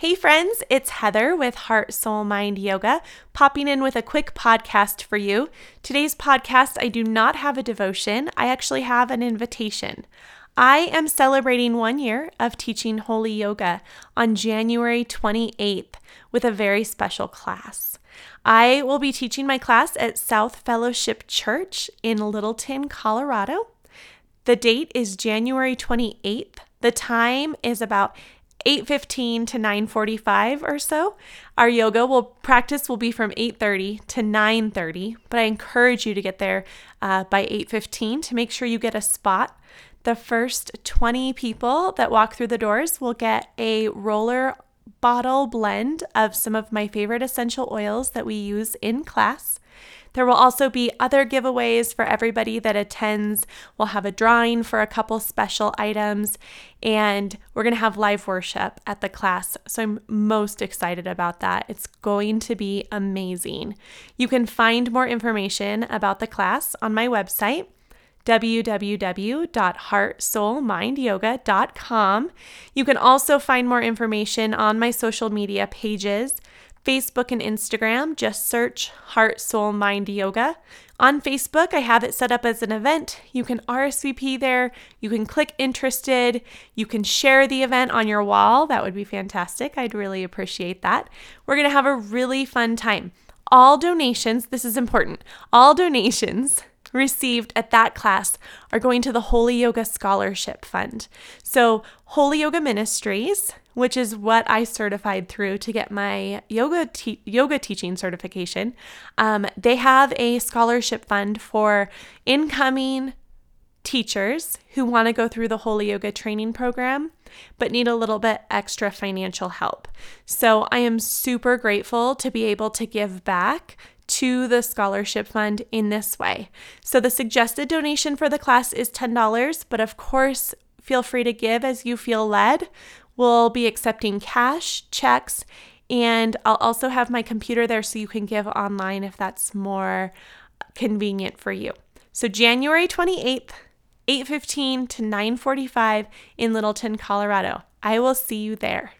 Hey, friends, it's Heather with Heart, Soul, Mind Yoga, popping in with a quick podcast for you. Today's podcast, I do not have a devotion, I actually have an invitation. I am celebrating one year of teaching Holy Yoga on January 28th with a very special class. I will be teaching my class at South Fellowship Church in Littleton, Colorado. The date is January 28th. The time is about 8:15 to 9:45 or so. Our yoga will practice will be from 8:30 to 9:30, but I encourage you to get there uh, by 8:15 to make sure you get a spot. The first 20 people that walk through the doors will get a roller bottle blend of some of my favorite essential oils that we use in class. There will also be other giveaways for everybody that attends. We'll have a drawing for a couple special items, and we're going to have live worship at the class. So I'm most excited about that. It's going to be amazing. You can find more information about the class on my website www.heartsoulmindyoga.com. You can also find more information on my social media pages Facebook and Instagram, just search Heart, Soul, Mind Yoga. On Facebook, I have it set up as an event. You can RSVP there. You can click interested. You can share the event on your wall. That would be fantastic. I'd really appreciate that. We're going to have a really fun time. All donations, this is important, all donations received at that class are going to the Holy Yoga Scholarship Fund. So, Holy Yoga Ministries, which is what I certified through to get my yoga te- yoga teaching certification, um, they have a scholarship fund for incoming teachers who want to go through the Holy Yoga training program but need a little bit extra financial help. So I am super grateful to be able to give back to the scholarship fund in this way. So the suggested donation for the class is $10, but of course, feel free to give as you feel led. We'll be accepting cash, checks, and I'll also have my computer there so you can give online if that's more convenient for you. So January 28th, 8:15 to 9:45 in Littleton, Colorado. I will see you there.